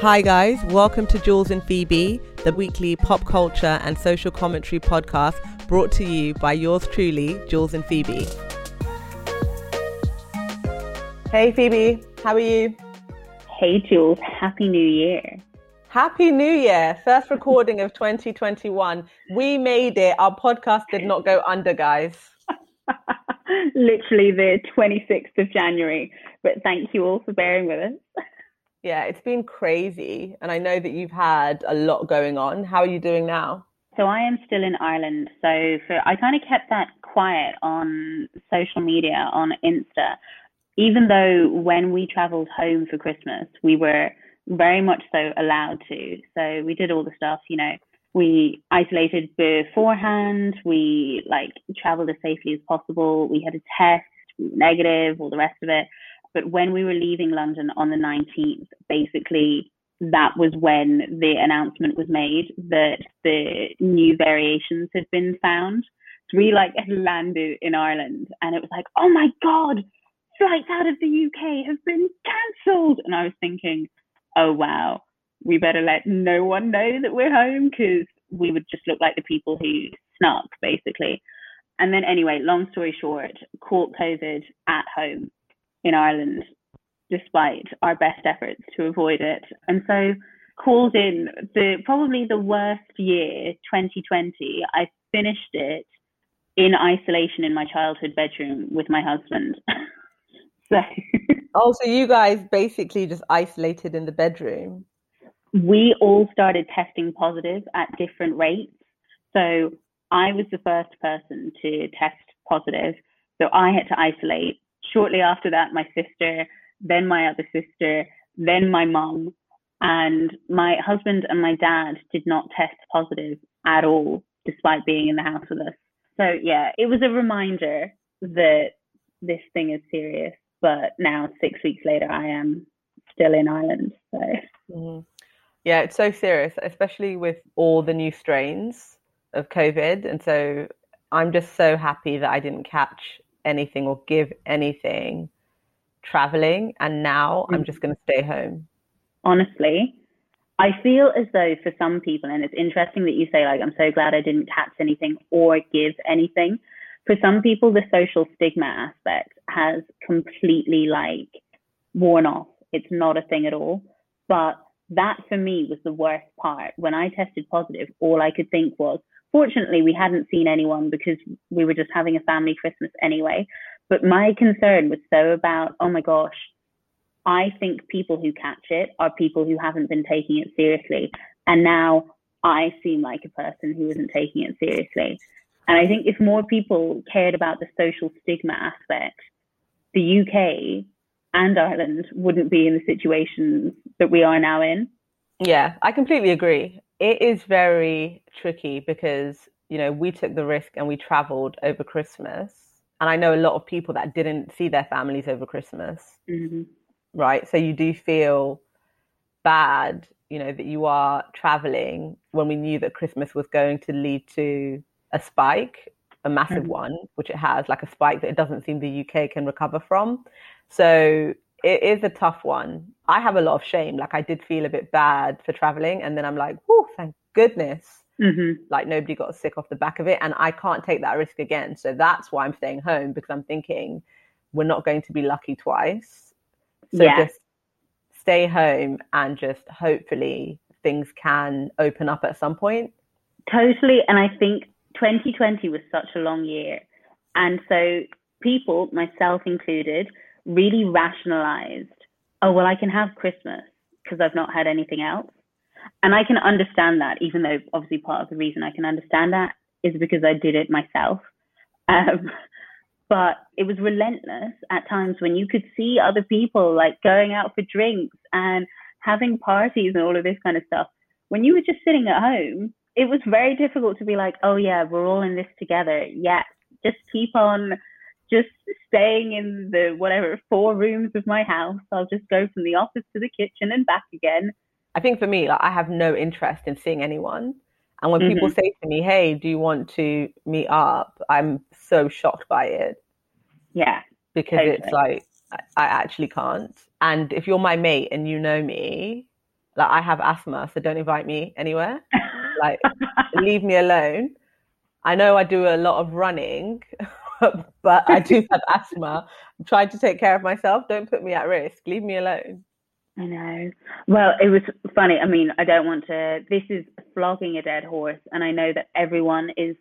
Hi, guys. Welcome to Jules and Phoebe, the weekly pop culture and social commentary podcast brought to you by yours truly, Jules and Phoebe. Hey, Phoebe. How are you? Hey, Jules. Happy New Year. Happy New Year. First recording of 2021. We made it. Our podcast did not go under, guys. Literally the 26th of January. But thank you all for bearing with us. Yeah, it's been crazy. And I know that you've had a lot going on. How are you doing now? So I am still in Ireland. So for, I kind of kept that quiet on social media, on Insta, even though when we traveled home for Christmas, we were very much so allowed to. So we did all the stuff, you know, we isolated beforehand, we like traveled as safely as possible, we had a test, negative, all the rest of it. But when we were leaving London on the 19th, basically that was when the announcement was made that the new variations had been found. So we like had landed in Ireland and it was like, oh my God, flights out of the UK have been cancelled. And I was thinking, oh wow, we better let no one know that we're home because we would just look like the people who snuck basically. And then anyway, long story short, caught COVID at home in Ireland, despite our best efforts to avoid it. And so called in the probably the worst year, 2020. I finished it in isolation in my childhood bedroom with my husband. so Oh, so you guys basically just isolated in the bedroom. we all started testing positive at different rates. So I was the first person to test positive. So I had to isolate. Shortly after that, my sister, then my other sister, then my mum, and my husband and my dad did not test positive at all, despite being in the house with us. So yeah, it was a reminder that this thing is serious. But now, six weeks later, I am still in Ireland. So Mhm. Yeah, it's so serious, especially with all the new strains of COVID. And so I'm just so happy that I didn't catch anything or give anything traveling. And now I'm just going to stay home. honestly, I feel as though for some people, and it's interesting that you say, like, I'm so glad I didn't catch anything or give anything. For some people, the social stigma aspect has completely like worn off. It's not a thing at all. But that for me was the worst part. When I tested positive, all I could think was, fortunately, we hadn't seen anyone because we were just having a family Christmas anyway. But my concern was so about, oh my gosh, I think people who catch it are people who haven't been taking it seriously. And now I seem like a person who isn't taking it seriously. And I think if more people cared about the social stigma aspect, the UK and Ireland wouldn't be in the situations that we are now in. Yeah, I completely agree. It is very tricky because, you know, we took the risk and we traveled over Christmas. And I know a lot of people that didn't see their families over Christmas. Mhm. right? So you do feel bad, you know, that you are traveling when we knew that Christmas was going to lead to a spike, a massive Mhm. one, which it has, like a spike that it doesn't seem the UK can recover from. So it is a tough one. I have a lot of shame. Like I did feel a bit bad for traveling, and then I'm like, oh, thank goodness. Mhm. Like nobody got sick off the back of it, and I can't take that risk again. So that's why I'm staying home because I'm thinking we're not going to be lucky twice. So Yeah. just stay home and just hopefully things can open up at some point. Totally. And I think 2020 was such a long year. And so people, myself included, really rationalized, oh, well, I can have Christmas because I've not had anything else. And I can understand that, even though obviously part of the reason I can understand that is because I did it myself. Um, but it was relentless at times when you could see other people like going out for drinks and having parties and all of this kind of stuff. When you were just sitting at home, it was very difficult to be like, oh yeah, we're all in this together. Yes, just keep on just staying in the whatever four rooms of my house. I'll just go from the office to the kitchen and back again. I think for me, like I have no interest in seeing anyone. And when people Mhm. say to me, "Hey, do you want to meet up?" I'm so shocked by it Yeah. because it's like I actually can't. And if you're my mate and you know me, like I have asthma, so don't invite me anywhere. like leave me alone. I know I do a lot of running, but I do have asthma. I'm trying to take care of myself. Don't put me at risk. Leave me alone. I know. Well, it was funny. I mean, I don't want to. This is flogging a dead horse, and I know that everyone is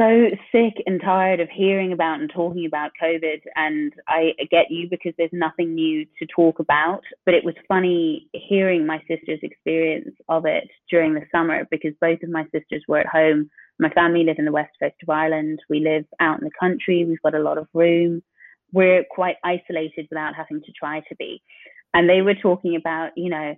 so sick and tired of hearing about and talking about COVID. And I get you because there's nothing new to talk about. But it was funny hearing my sister's experience of it during the summer because both of my sisters were at home. My family live in the west coast of Ireland. We live out in the country. We've got a lot of room. We're quite isolated without having to try to be. And they were talking about, you know,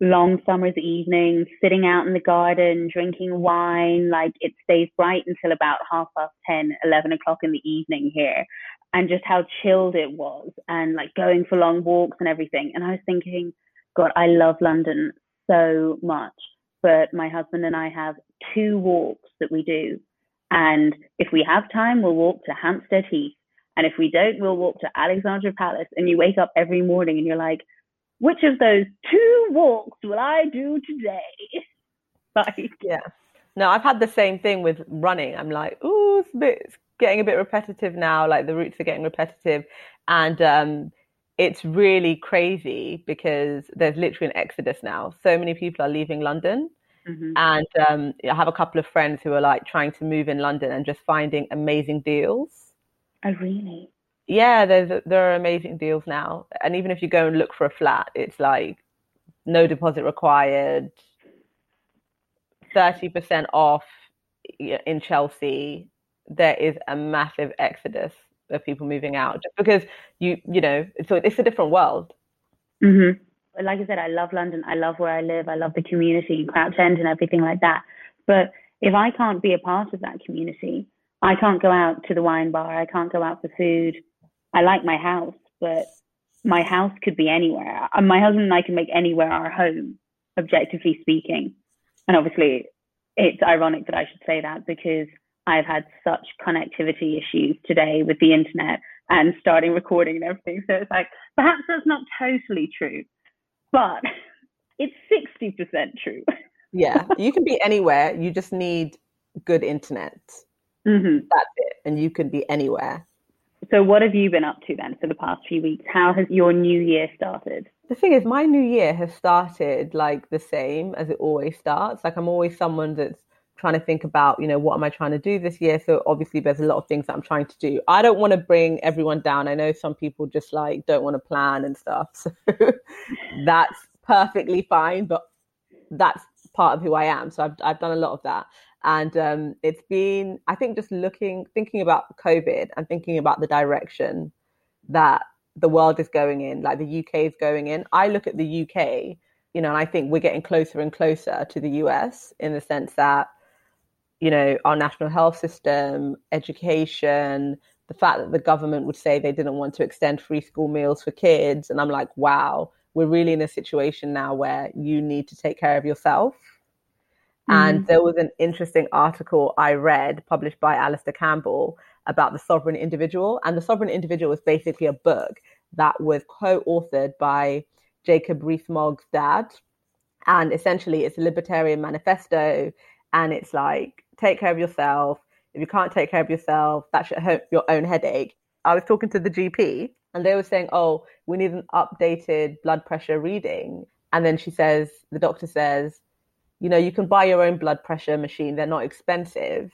long summer's evenings, sitting out in the garden, drinking wine. Like it stays bright until about half past 10, 11 o'clock in the evening here. And just how chilled it was and like going for long walks and everything. And I was thinking, God, I love London so much. But my husband and I have two walks that we do. And if we have time, we'll walk to Hampstead Heath. And if we don't, we'll walk to Alexandra Palace. And you wake up every morning and you're like, which of those two walks will I do today? like, yeah. No, I've had the same thing with running. I'm like, ooh, it's, it's getting a bit repetitive now. Like the routes are getting repetitive, and um, it's really crazy because there's literally an exodus now. So many people are leaving London. Mm-hmm. And um, I have a couple of friends who are like trying to move in London and just finding amazing deals. Oh, really? Yeah, there's there are amazing deals now, and even if you go and look for a flat, it's like no deposit required, thirty percent off in Chelsea. There is a massive exodus of people moving out just because you you know so it's a different world. Mm-hmm. Like I said, I love London. I love where I live. I love the community, Crouch End, and everything like that. But if I can't be a part of that community, I can't go out to the wine bar. I can't go out for food. I like my house, but my house could be anywhere. Uh, my husband and I can make anywhere our home, objectively speaking. And obviously, it's ironic that I should say that because I've had such connectivity issues today with the internet and starting recording and everything. So it's like, perhaps that's not totally true, but it's 60% true. yeah, you can be anywhere. You just need good internet. Mm-hmm. That's it. And you can be anywhere. So, what have you been up to then for the past few weeks? How has your new year started? The thing is, my new year has started like the same as it always starts. Like, I'm always someone that's trying to think about, you know, what am I trying to do this year? So, obviously, there's a lot of things that I'm trying to do. I don't want to bring everyone down. I know some people just like don't want to plan and stuff. So, that's perfectly fine, but that's part of who I am. So, I've, I've done a lot of that. And um, it's been, I think, just looking, thinking about COVID and thinking about the direction that the world is going in, like the UK is going in. I look at the UK, you know, and I think we're getting closer and closer to the US in the sense that, you know, our national health system, education, the fact that the government would say they didn't want to extend free school meals for kids. And I'm like, wow, we're really in a situation now where you need to take care of yourself and mm. there was an interesting article I read published by Alastair Campbell about the sovereign individual. And the sovereign individual is basically a book that was co authored by Jacob Rees-Mogg's dad. And essentially, it's a libertarian manifesto. And it's like, take care of yourself. If you can't take care of yourself, that's your own headache. I was talking to the GP and they were saying, oh, we need an updated blood pressure reading. And then she says, the doctor says, you know, you can buy your own blood pressure machine. They're not expensive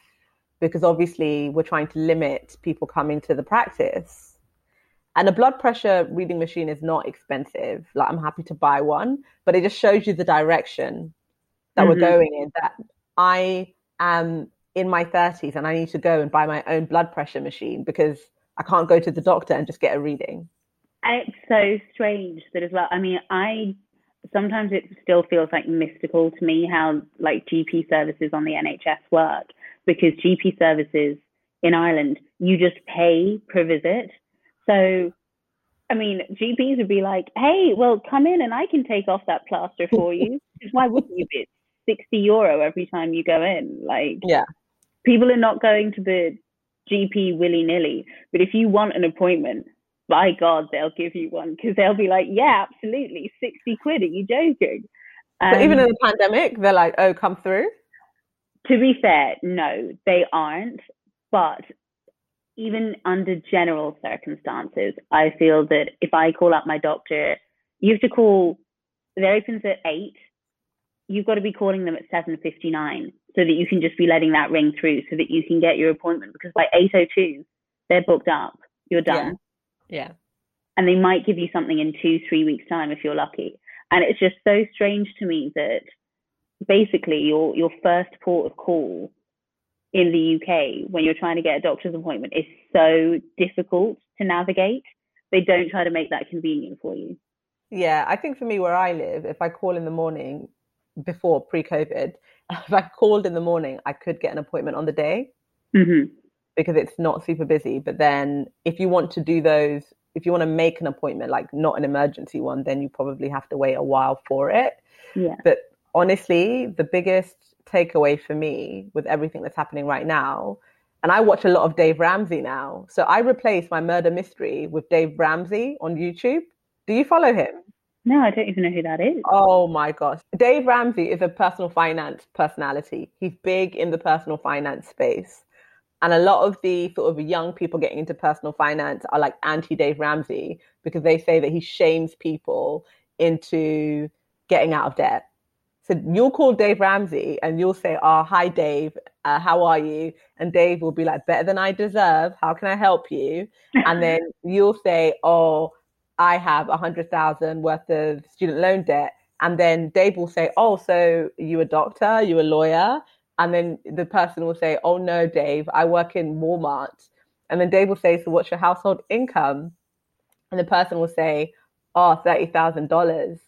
because obviously we're trying to limit people coming to the practice. And a blood pressure reading machine is not expensive. Like I'm happy to buy one, but it just shows you the direction that mm-hmm. we're going in. That I am in my 30s and I need to go and buy my own blood pressure machine because I can't go to the doctor and just get a reading. It's so strange that as well. I mean, I sometimes it still feels like mystical to me how like GP services on the NHS work because GP services in Ireland you just pay per visit. So I mean GPs would be like, hey, well come in and I can take off that plaster for you. Why wouldn't you? It's sixty euro every time you go in. Like yeah, people are not going to the GP willy nilly. But if you want an appointment, by God, they'll give you one because they'll be like, yeah, absolutely, 60 quid, are you joking? Um, so even in the pandemic, they're like, "Oh, come through." To be fair, no, they aren't. But even under general circumstances, I feel that if I call up my doctor, you have to call. Opens at eight. You've got to be calling them at seven fifty nine so that you can just be letting that ring through, so that you can get your appointment. Because by eight oh two, they're booked up. You're done. Yeah. Yeah. And they might give you something in two, three weeks time if you're lucky. And it's just so strange to me that basically your your first port of call in the UK when you're trying to get a doctor's appointment is so difficult to navigate. They don't try to make that convenient for you. Yeah, I think for me where I live, if I call in the morning before pre-COVID, if I called in the morning, I could get an appointment on the day mm-hmm. Because it's not super busy. But then if you want to do those, if you want to make an appointment, like not an emergency one, then you probably have to wait a while for it. Yeah. But honestly, the biggest takeaway for me with everything that's happening right now, and I watch a lot of Dave Ramsey now. So I replace my murder mystery with Dave Ramsey on YouTube. Do you follow him? No, I don't even know who that is. Oh my gosh. Dave Ramsey is a personal finance personality. He's big in the personal finance space. And a lot of the sort of young people getting into personal finance are like anti Dave Ramsey because they say that he shames people into getting out of debt. So you'll call Dave Ramsey and you'll say, "Oh, hi Dave, uh, how are you?" And Dave will be like, "Better than I deserve. How can I help you?" and then you'll say, "Oh, I have a hundred thousand worth of student loan debt." And then Dave will say, "Oh, so you a doctor? You a lawyer?" And then the person will say, "Oh no, Dave, I work in Walmart." And then Dave will say, "So what's your household income?" And the person will say, "Oh, thirty thousand dollars."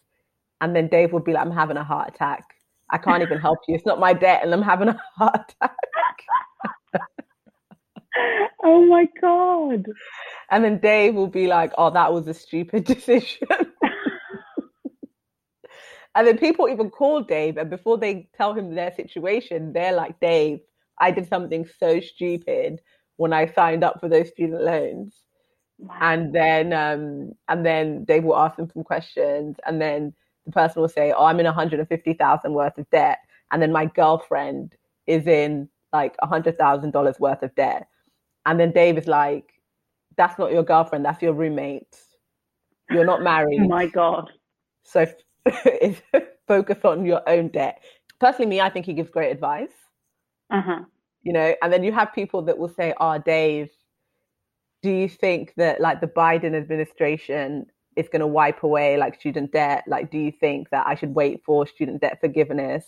And then Dave will be like, I'm having a heart attack. I can't even help you. It's not my debt, and I'm having a heart attack. oh my God. And then Dave will be like, Oh, that was a stupid decision. And then people even call Dave, and before they tell him their situation, they're like, Dave, I did something so stupid when I signed up for those student loans. Wow. And then um, and then Dave will ask them some questions, and then the person will say, "Oh, I'm in 150,000 worth of debt," and then my girlfriend is in like $100,000 worth of debt, and then Dave is like, "That's not your girlfriend. That's your roommate. You're not married." oh my god! So focus on your own debt. Personally, me, I think he gives great advice. Uh huh. You know, and then you have people that will say, "Oh, Dave." Do you think that like the Biden administration is going to wipe away like student debt like do you think that i should wait for student debt forgiveness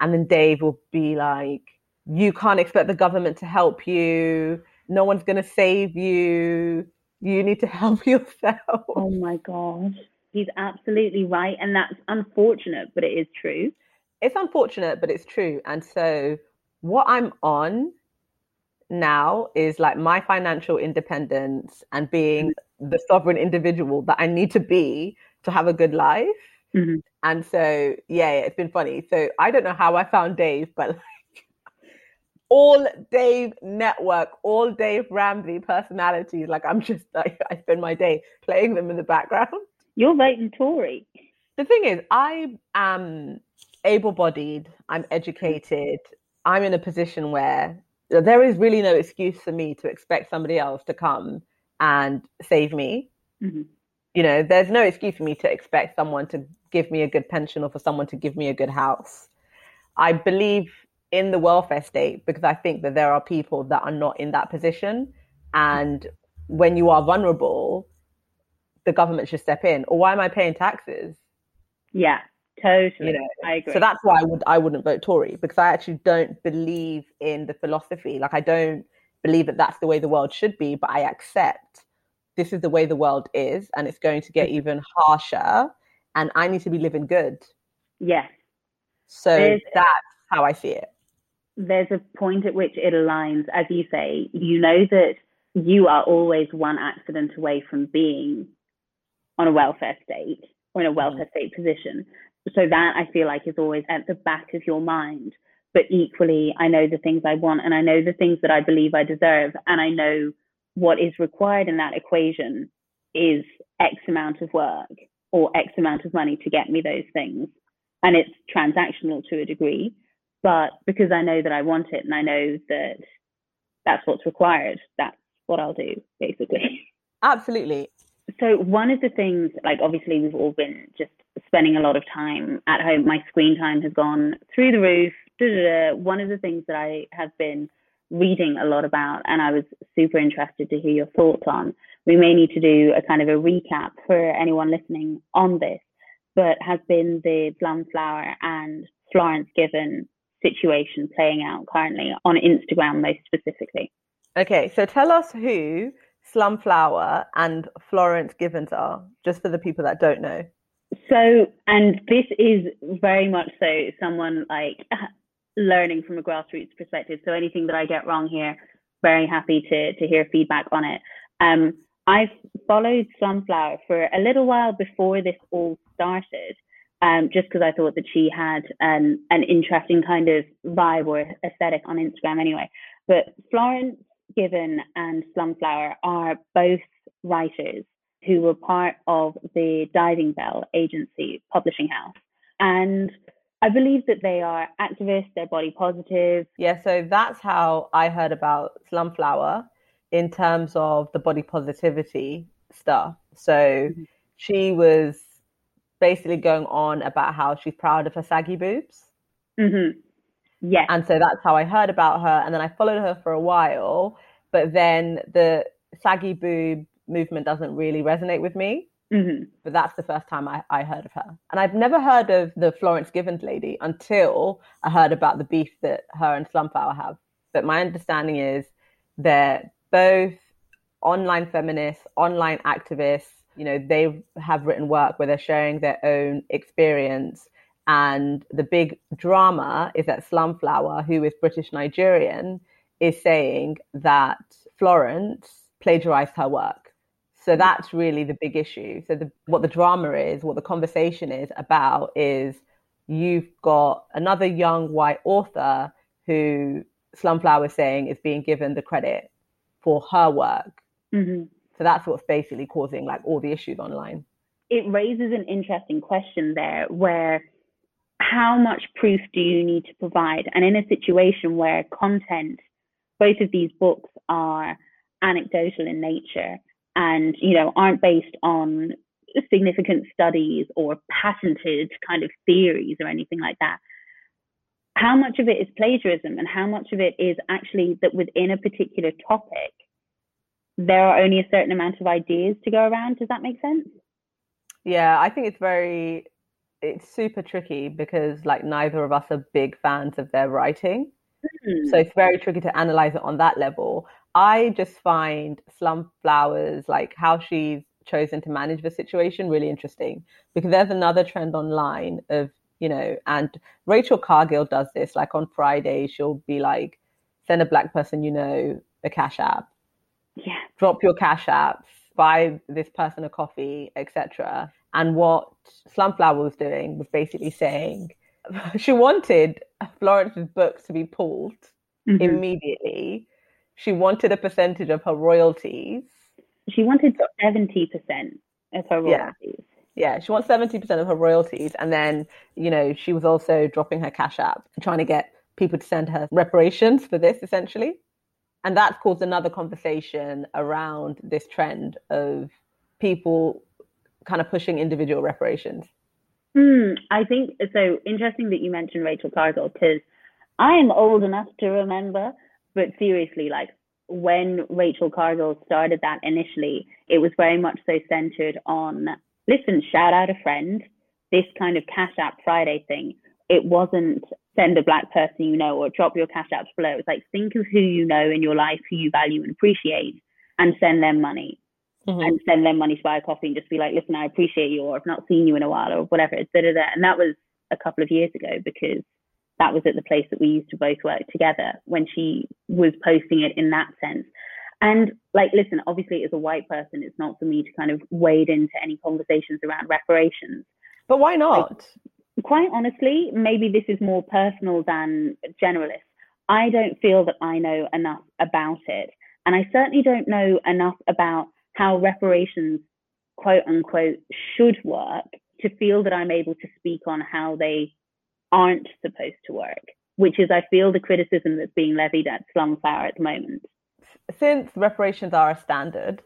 and then dave will be like you can't expect the government to help you no one's going to save you you need to help yourself oh my god he's absolutely right and that's unfortunate but it is true it's unfortunate but it's true and so what i'm on now is like my financial independence and being the sovereign individual that I need to be to have a good life. Mm-hmm. And so, yeah, it's been funny. So I don't know how I found Dave, but like all Dave network, all Dave Ramsey personalities, like I'm just like I spend my day playing them in the background. You're voting Tory. The thing is, I am able-bodied. I'm educated. I'm in a position where there is really no excuse for me to expect somebody else to come and save me. Mm-hmm. You know, there's no excuse for me to expect someone to give me a good pension or for someone to give me a good house. I believe in the welfare state because I think that there are people that are not in that position. And when you are vulnerable, the government should step in. Or why am I paying taxes? Yeah, totally. You know, I agree. So that's why I would I wouldn't vote Tory because I actually don't believe in the philosophy. Like I don't believe that that's the way the world should be, but I accept this is the way the world is and it's going to get mm-hmm. even harsher and I need to be living good. Yes. So there's, that's how I see it. There's a point at which it aligns, as you say, you know that you are always one accident away from being on a welfare state or in a welfare mm-hmm. state position. So that I feel like is always at the back of your mind but equally I know the things I want and I know the things that I believe I deserve and I know what is required in that equation is X amount of work or X amount of money to get me those things. and it's transactional to a degree. But because I know that I want it and I know that that's what's required, that's what I'll do, basically. Absolutely. So, one of the things, like obviously, we've all been just spending a lot of time at home. My screen time has gone through the roof. One of the things that I have been reading a lot about, and I was super interested to hear your thoughts on. We may need to do a kind of a recap for anyone listening on this, but has been the Slumflower and Florence Given situation playing out currently on Instagram, most specifically. Okay, so tell us who Slumflower and Florence Givens are, just for the people that don't know. So, and this is very much so someone like learning from a grassroots perspective. So anything that I get wrong here, very happy to to hear feedback on it. Um, I've followed Slumflower for a little while before this all started, um, just because I thought that she had an an interesting kind of vibe or aesthetic on Instagram anyway. But Florence Given and Slumflower are both writers who were part of the Diving Bell agency publishing house. And I believe that they are activists, they're body positive. Yeah, so that's how I heard about Slumflower in terms of the body positivity stuff. So mm-hmm. she was basically going on about how she's proud of her saggy boobs. Mm-hmm. Yeah. And so that's how I heard about her. And then I followed her for a while. But then the saggy boob movement doesn't really resonate with me. Mm-hmm. But that's the first time I, I heard of her. And I've never heard of the Florence Givens lady until I heard about the beef that her and Slumflower have. But my understanding is they're both online feminists, online activists. You know, they have written work where they're sharing their own experience. And the big drama is that Slumflower, who is British Nigerian, is saying that Florence plagiarized her work so that's really the big issue. So the, what the drama is, what the conversation is about is you've got another young white author who Slumflower is saying is being given the credit for her work. Mm-hmm. So that's what's basically causing like all the issues online. It raises an interesting question there where how much proof do you need to provide? And in a situation where content, both of these books are anecdotal in nature, and you know aren't based on significant studies or patented kind of theories or anything like that how much of it is plagiarism and how much of it is actually that within a particular topic there are only a certain amount of ideas to go around does that make sense yeah i think it's very it's super tricky because like neither of us are big fans of their writing mm. so it's very tricky to analyze it on that level I just find Slumflowers, like how she's chosen to manage the situation, really interesting because there's another trend online of, you know, and Rachel Cargill does this. Like on Friday, she'll be like, send a black person you know a cash app. Yeah. Drop your cash apps, buy this person a coffee, etc. And what Slumflower was doing was basically saying she wanted Florence's books to be pulled mm-hmm. immediately she wanted a percentage of her royalties. She wanted 70% of her royalties. Yeah. Yeah, she wants 70% of her royalties. And then, you know, she was also dropping her cash app, trying to get people to send her reparations for this, essentially. And that caused another conversation around this trend of people kind of pushing individual reparations. Mm, I think so. Interesting that you mentioned Rachel Cargill because I am old enough to remember but seriously, like when Rachel Cargill started that initially, it was very much so centered on listen, shout out a friend, this kind of Cash App Friday thing. It wasn't send a black person you know or drop your Cash Apps below. It's like think of who you know in your life, who you value and appreciate, and send them money. Mm-hmm. And send them money to buy a coffee and just be like, listen, I appreciate you, or I've not seen you in a while, or whatever. Da, da, da. And that was a couple of years ago because that was at the place that we used to both work together when she was posting it in that sense. And like, listen, obviously, as a white person, it's not for me to kind of wade into any conversations around reparations. But why not? Like, quite honestly, maybe this is more personal than generalist. I don't feel that I know enough about it. And I certainly don't know enough about how reparations, quote unquote, should work to feel that I'm able to speak on how they aren't supposed to work, which is, I feel, the criticism that's being levied at Slumflower at the moment. Since reparations are a standard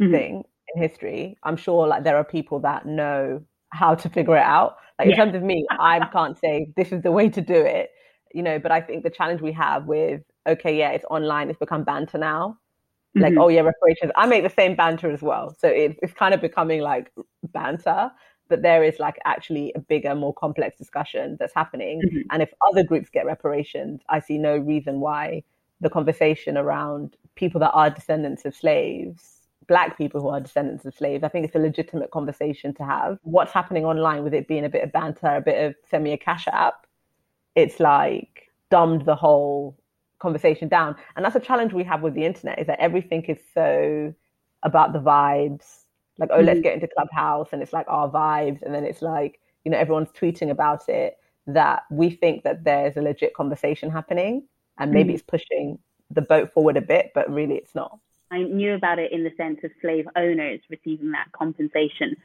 mm-hmm. thing in history, I'm sure like there are people that know how to figure it out. Like in terms of me, I can't say this is the way to do it, you know. But I think the challenge we have with okay, yeah, it's online, it's become banter now. Like, mm-hmm. oh yeah, reparations. I make the same banter as well, so it, it's kind of becoming like banter. But there is like actually a bigger, more complex discussion that's happening. Mm-hmm. And if other groups get reparations, I see no reason why the conversation around people that are descendants of slaves black people who are descendants of slaves. I think it's a legitimate conversation to have. What's happening online with it being a bit of banter, a bit of send me a cash app, it's like dumbed the whole conversation down. And that's a challenge we have with the internet is that everything is so about the vibes. Like, oh, mm-hmm. let's get into Clubhouse and it's like our vibes. And then it's like, you know, everyone's tweeting about it that we think that there's a legit conversation happening and maybe mm-hmm. it's pushing the boat forward a bit, but really it's not. I knew about it in the sense of slave owners receiving that compensation.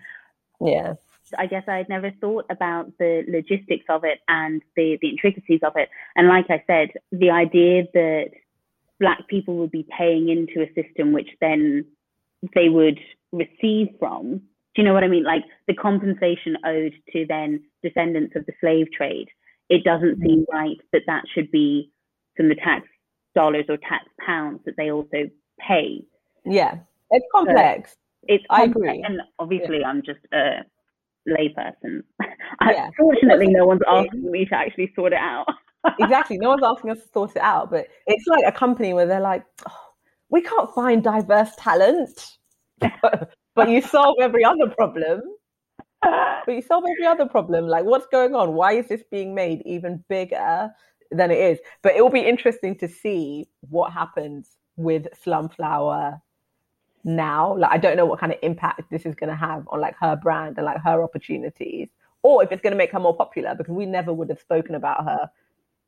Yeah. I guess I'd never thought about the logistics of it and the, the intricacies of it. And like I said, the idea that black people would be paying into a system which then they would receive from. Do you know what I mean? Like the compensation owed to then descendants of the slave trade. It doesn't seem mm-hmm. right that that should be from the tax dollars or tax pounds that they also pay. Yeah, it's complex. So it's complex. I agree. And obviously, yeah. I'm just a layperson. Yeah. Fortunately, no one's asking me to actually sort it out. exactly. No one's asking us to sort it out. But it's like a company where they're like, oh, we can't find diverse talent, but, but you solve every other problem. But you solve every other problem. Like, what's going on? Why is this being made even bigger than it is? But it will be interesting to see what happens with Slumflower now. Like I don't know what kind of impact this is going to have on like her brand and like her opportunities, or if it's going to make her more popular because we never would have spoken about her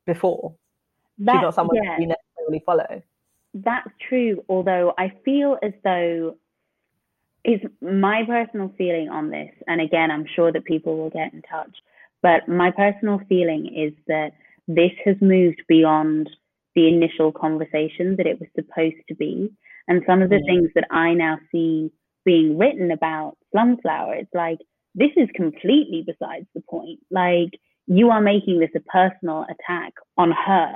before. That, She's not someone yeah. we necessarily follow. That's true. Although I feel as though is my personal feeling on this, and again, I'm sure that people will get in touch. But my personal feeling is that this has moved beyond the initial conversation that it was supposed to be. And some of the yeah. things that I now see being written about Slumflower, it's like, this is completely besides the point. Like, you are making this a personal attack on her,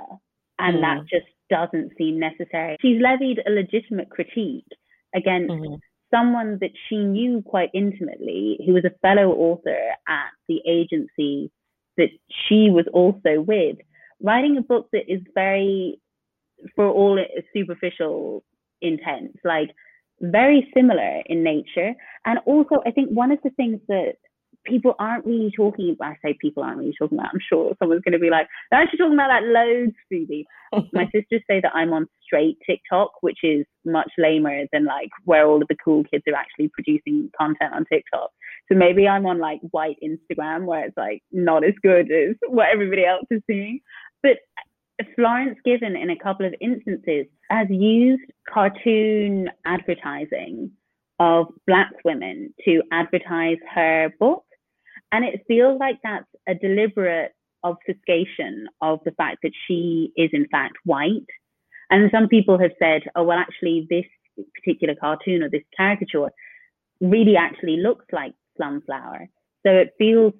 and mm. that just doesn't seem necessary. She's levied a legitimate critique against mm-hmm. someone that she knew quite intimately, who was a fellow author at the agency that she was also with writing a book that is very, for all its superficial intents, like very similar in nature. And also, I think one of the things that people aren't really talking about, I say people aren't really talking about, I'm sure someone's going to be like, they're actually talking about that loads, Phoebe. My sisters say that I'm on straight TikTok, which is much lamer than like where all of the cool kids are actually producing content on TikTok. So maybe I'm on like white Instagram where it's like not as good as what everybody else is seeing. But Florence Given, in a couple of instances, has used cartoon advertising of Black women to advertise her book. And it feels like that's a deliberate obfuscation of the fact that she is, in fact, white. And some people have said, oh, well, actually, this particular cartoon or this caricature really actually looks like Slumflower. So it feels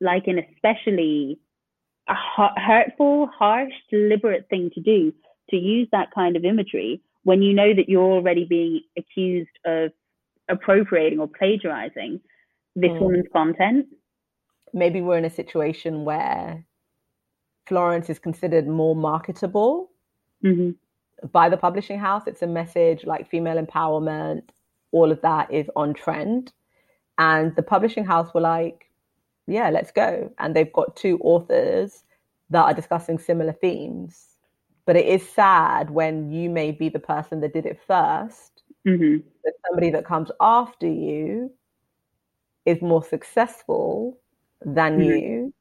like an especially a hurtful, harsh, deliberate thing to do to use that kind of imagery when you know that you're already being accused of appropriating or plagiarizing this mm. woman's content. Maybe we're in a situation where Florence is considered more marketable mm-hmm. by the publishing house. It's a message like female empowerment, all of that is on trend. And the publishing house were like, yeah, let's go. And they've got two authors that are discussing similar themes. But it is sad when you may be the person that did it 1st mm-hmm. that somebody that comes after you is more successful than mm-hmm. you.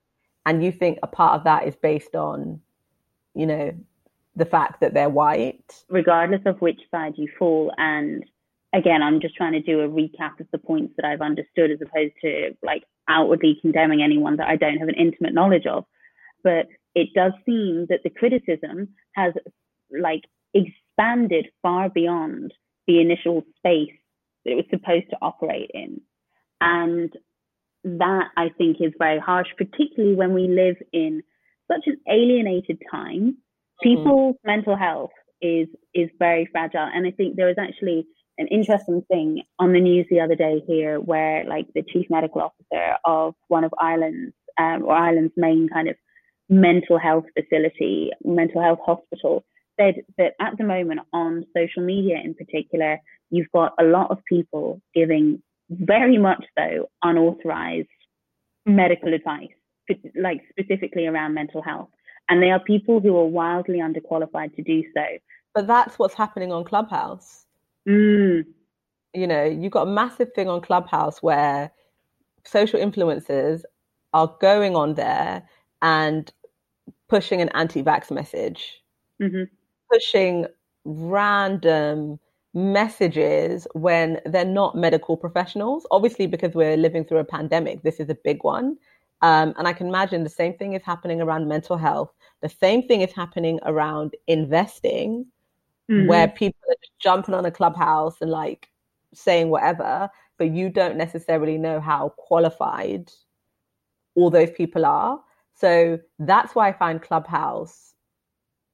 And you think a part of that is based on, you know, the fact that they're white. Regardless of which side you fall and again, I'm just trying to do a recap of the points that I've understood as opposed to like outwardly condemning anyone that I don't have an intimate knowledge of. But it does seem that the criticism has like expanded far beyond the initial space that it was supposed to operate in. And that I think is very harsh, particularly when we live in such an alienated time. Mm-hmm. People's mental health is is very fragile. And I think there was actually an interesting thing on the news the other day here where like the chief medical officer of one of Ireland's um, or Ireland's main kind of mental health facility, mental health hospital, said that at the moment on social media in particular, you've got a lot of people giving very much so unauthorized medical advice, like specifically around mental health. And they are people who are wildly underqualified to do so. But that's what's happening on Clubhouse. Mm. You know, you've got a massive thing on Clubhouse where social influencers are going on there and pushing an anti vax message, mm-hmm. pushing random messages when they're not medical professionals. Obviously, because we're living through a pandemic, this is a big one. Um, and I can imagine the same thing is happening around mental health. The same thing is happening around investing, mm-hmm. where people are just jumping on a clubhouse and like saying whatever, but you don't necessarily know how qualified all those people are. So that's why I find Clubhouse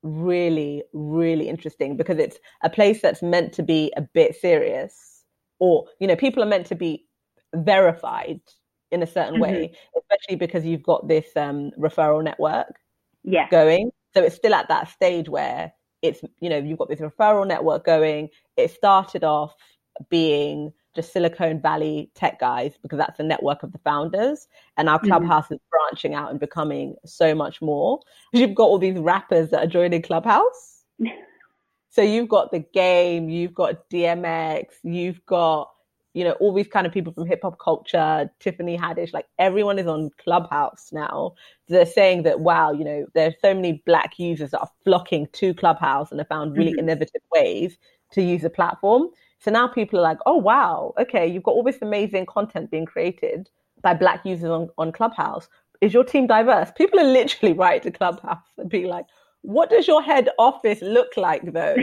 really, really interesting because it's a place that's meant to be a bit serious, or, you know, people are meant to be verified in a certain mm-hmm. way, especially because you've got this um, referral network yeah. going. So it's still at that stage where it's, you know, you've got this referral network going. It started off being just Silicon Valley tech guys because that's the network of the founders. And our mm-hmm. clubhouse mm-hmm. is branching out and becoming so much more. You've got all these rappers that are joining Clubhouse. so you've got the game, you've got DMX, you've got, you know, all these kind of people from hip hop culture, Tiffany Haddish, like everyone is on Clubhouse now. They're saying that, wow, you know, there's so many black users that are flocking to Clubhouse and have found really mm-hmm. innovative ways to use the platform. So now people are like, oh, wow, okay, you've got all this amazing content being created by Black users on, on Clubhouse. Is your team diverse? People are literally writing to Clubhouse and being like, what does your head office look like though?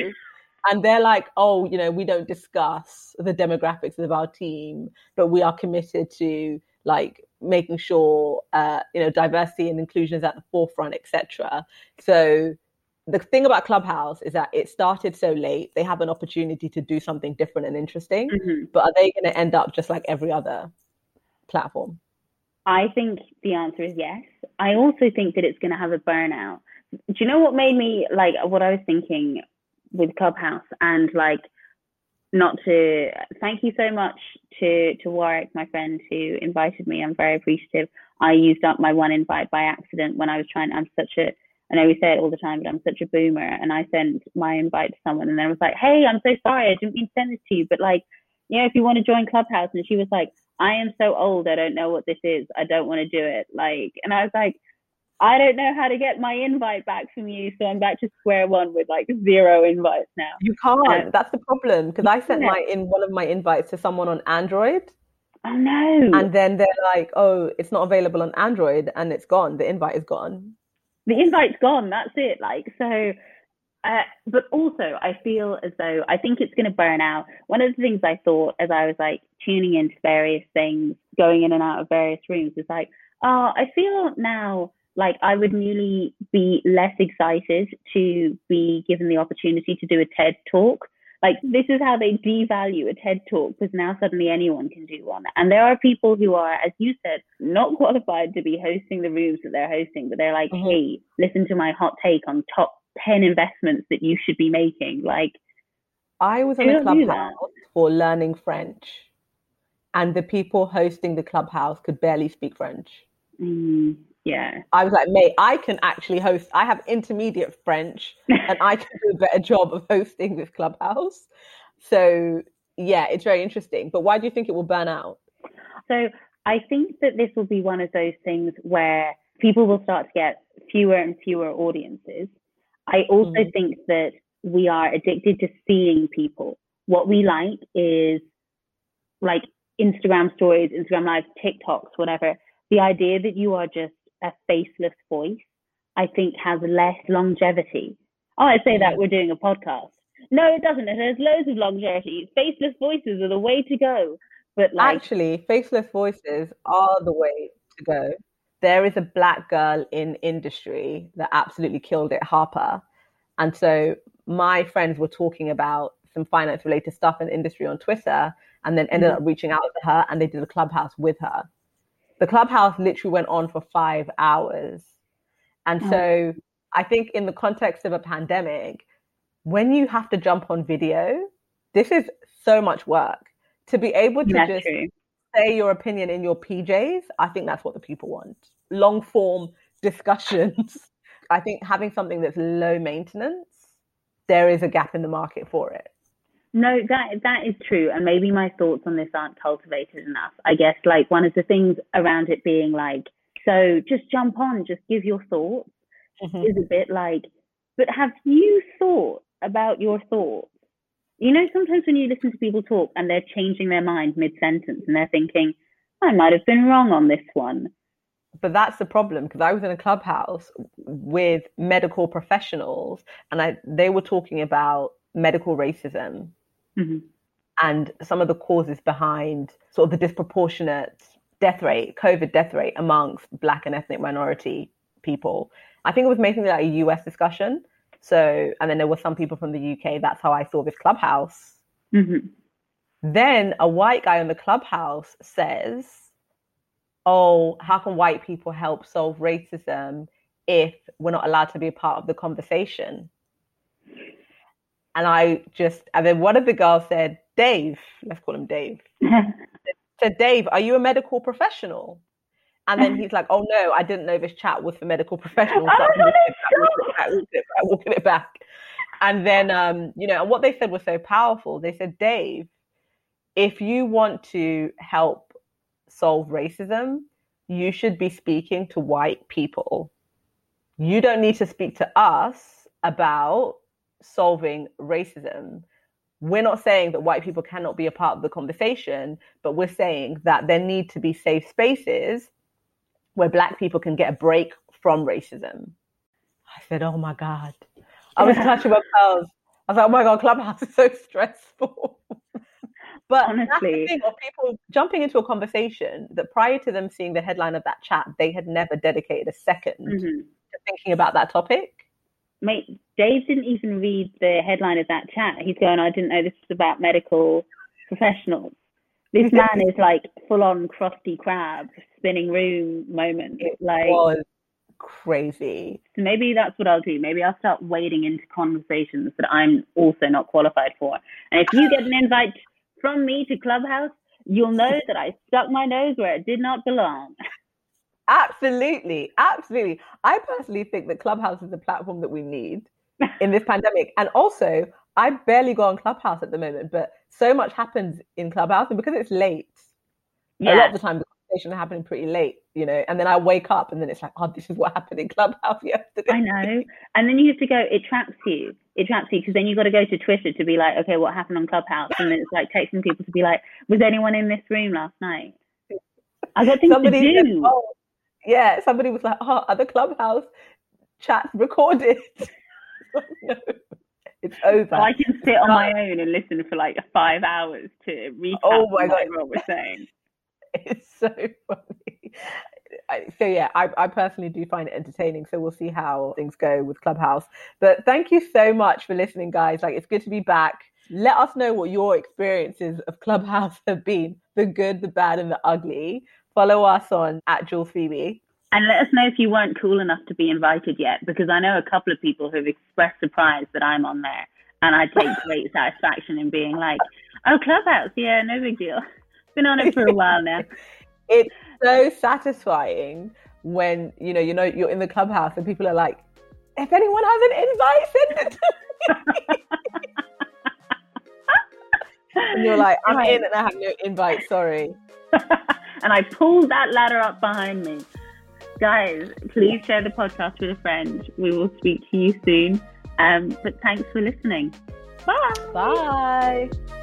And they're like, oh, you know, we don't discuss the demographics of our team, but we are committed to like making sure uh, you know diversity and inclusion is at the forefront, etc. So the thing about Clubhouse is that it started so late, they have an opportunity to do something different and interesting. Mm-hmm. But are they going to end up just like every other platform? I think the answer is yes. I also think that it's going to have a burnout. Do you know what made me like what I was thinking with Clubhouse and like not to thank you so much to to Warwick, my friend who invited me. I'm very appreciative. I used up my one invite by accident when I was trying. I'm such a I know we say it all the time, but I'm such a boomer. And I sent my invite to someone and then I was like, hey, I'm so sorry. I didn't mean to send this to you. But like, you know, if you want to join Clubhouse. And she was like, I am so old. I don't know what this is. I don't want to do it. Like, and I was like, I don't know how to get my invite back from you. So I'm back to square one with like zero invites now. You can't. That's the problem. Because I sent my in one of my invites to someone on Android. Oh no. And then they're like, oh, it's not available on Android and it's gone. The invite is gone the invite's gone. That's it. Like so. Uh, but also, I feel as though I think it's going to burn out. One of the things I thought as I was like tuning into various things, going in and out of various rooms, is like, oh, I feel now like I would newly be less excited to be given the opportunity to do a TED talk like this is how they devalue a TED talk because now suddenly anyone can do one. And there are people who are, as you said, not qualified to be hosting the rooms that they're hosting, but they're like, mm-hmm. hey, listen to my hot take on top 10 investments that you should be making. Like, I was in a clubhouse for learning French, and the people hosting the clubhouse could barely speak French. Mm. Yeah. I was like, mate, I can actually host. I have intermediate French and I can do a better job of hosting this clubhouse. So, yeah, it's very interesting. But why do you think it will burn out? So, I think that this will be one of those things where people will start to get fewer and fewer audiences. I also mm. think that we are addicted to seeing people what we like is like Instagram stories, Instagram lives, TikToks, whatever. The idea that you are just a faceless voice, I think has less longevity. Oh, I say that we're doing a podcast. No, it doesn't. It has loads of longevity. Faceless voices are the way to go. But like, actually, faceless voices are the way to go. There is a black girl in industry that absolutely killed it, Harper. And so my friends were talking about some finance related stuff in industry on Twitter and then ended mm-hmm. up reaching out to her and they did a clubhouse with her. The clubhouse literally went on for five hours. And mm-hmm. so I think in the context of a pandemic, when you have to jump on video, this is so much work. To be able to that's just true. say your opinion in your PJs, I think that's what the people want. Long form discussions. I think having something that's low maintenance, there is a gap in the market for it. No, that that is true, and maybe my thoughts on this aren't cultivated enough. I guess like one of the things around it being like, so just jump on, just give your thoughts, mm-hmm. is a bit like, but have you thought about your thoughts? You know, sometimes when you listen to people talk and they're changing their mind mid sentence and they're thinking, I might have been wrong on this one. But that's the problem because I was in a clubhouse with medical professionals and I, they were talking about medical racism mm-hmm. and some of the causes behind sort of the disproportionate death rate, COVID death rate amongst Black and ethnic minority people. I think it was mainly like a US discussion. So, and then there were some people from the UK. That's how I saw this clubhouse. Mm-hmm. Then a white guy in the clubhouse says, Oh, how can white people help solve racism if we're not allowed to be a part of the conversation? And I just, and then one of the girls said, Dave, let's call him Dave, said, Dave, are you a medical professional? And then he's like, oh no, I didn't know this chat was for medical professionals. So I'm walking it back. And then, um, you know, and what they said was so powerful. They said, Dave, if you want to help solve racism, you should be speaking to white people. You don't need to speak to us about solving racism. We're not saying that white people cannot be a part of the conversation, but we're saying that there need to be safe spaces where black people can get a break from racism. I said, Oh my God. I was touching my pearls. I was like, Oh my God, Clubhouse is so stressful. but honestly, thing of people jumping into a conversation that prior to them seeing the headline of that chat, they had never dedicated a 2nd mm-hmm. to thinking about that topic mate, Dave didn't even read the headline of that chat. He's going, I didn't know this was about medical professionals. This man is like full on crusty crab, spinning room moment. It like was crazy. So maybe that's what I'll do. Maybe I'll start wading into conversations that I'm also not qualified for. And if you get an invite from me to Clubhouse, you'll know that I stuck my nose where it did not belong. Absolutely. Absolutely. I personally think that Clubhouse is the platform that we need in this pandemic. And also, I barely go on Clubhouse at the moment, but so much happens in Clubhouse. And because it's late, yeah. a lot of the time the conversation happening pretty late, you know, and then I wake up and then it's like, oh, this is what happened in Clubhouse yesterday. I know. And then you have to go, it traps you. It traps you because then you've got to go to Twitter to be like, okay, what happened on Clubhouse? And then it's like texting people to be like, was anyone in this room last night? I got things Somebody to do. Said, oh, yeah, somebody was like, "Oh, other clubhouse chat recorded." no, it's over. I can sit on my own and listen for like five hours to recap oh my God. what we're saying. It's so funny. So yeah, I, I personally do find it entertaining. So we'll see how things go with Clubhouse. But thank you so much for listening, guys. Like it's good to be back. Let us know what your experiences of Clubhouse have been, the good, the bad, and the ugly. Follow us on at Jules Phoebe. And let us know if you weren't cool enough to be invited yet, because I know a couple of people who have expressed surprise that I'm on there. And I take great satisfaction in being like, oh, Clubhouse, yeah, no big deal. Been on it for a while now. it's so satisfying when, you know, you know, you're in the Clubhouse and people are like, if anyone has an invite, send it to me. and you're like, I'm in and I have no invite, sorry and I pulled that ladder up behind me. Guys, please share the podcast with a friend. We will speak to you soon. Um, but thanks for listening. Bye. Bye.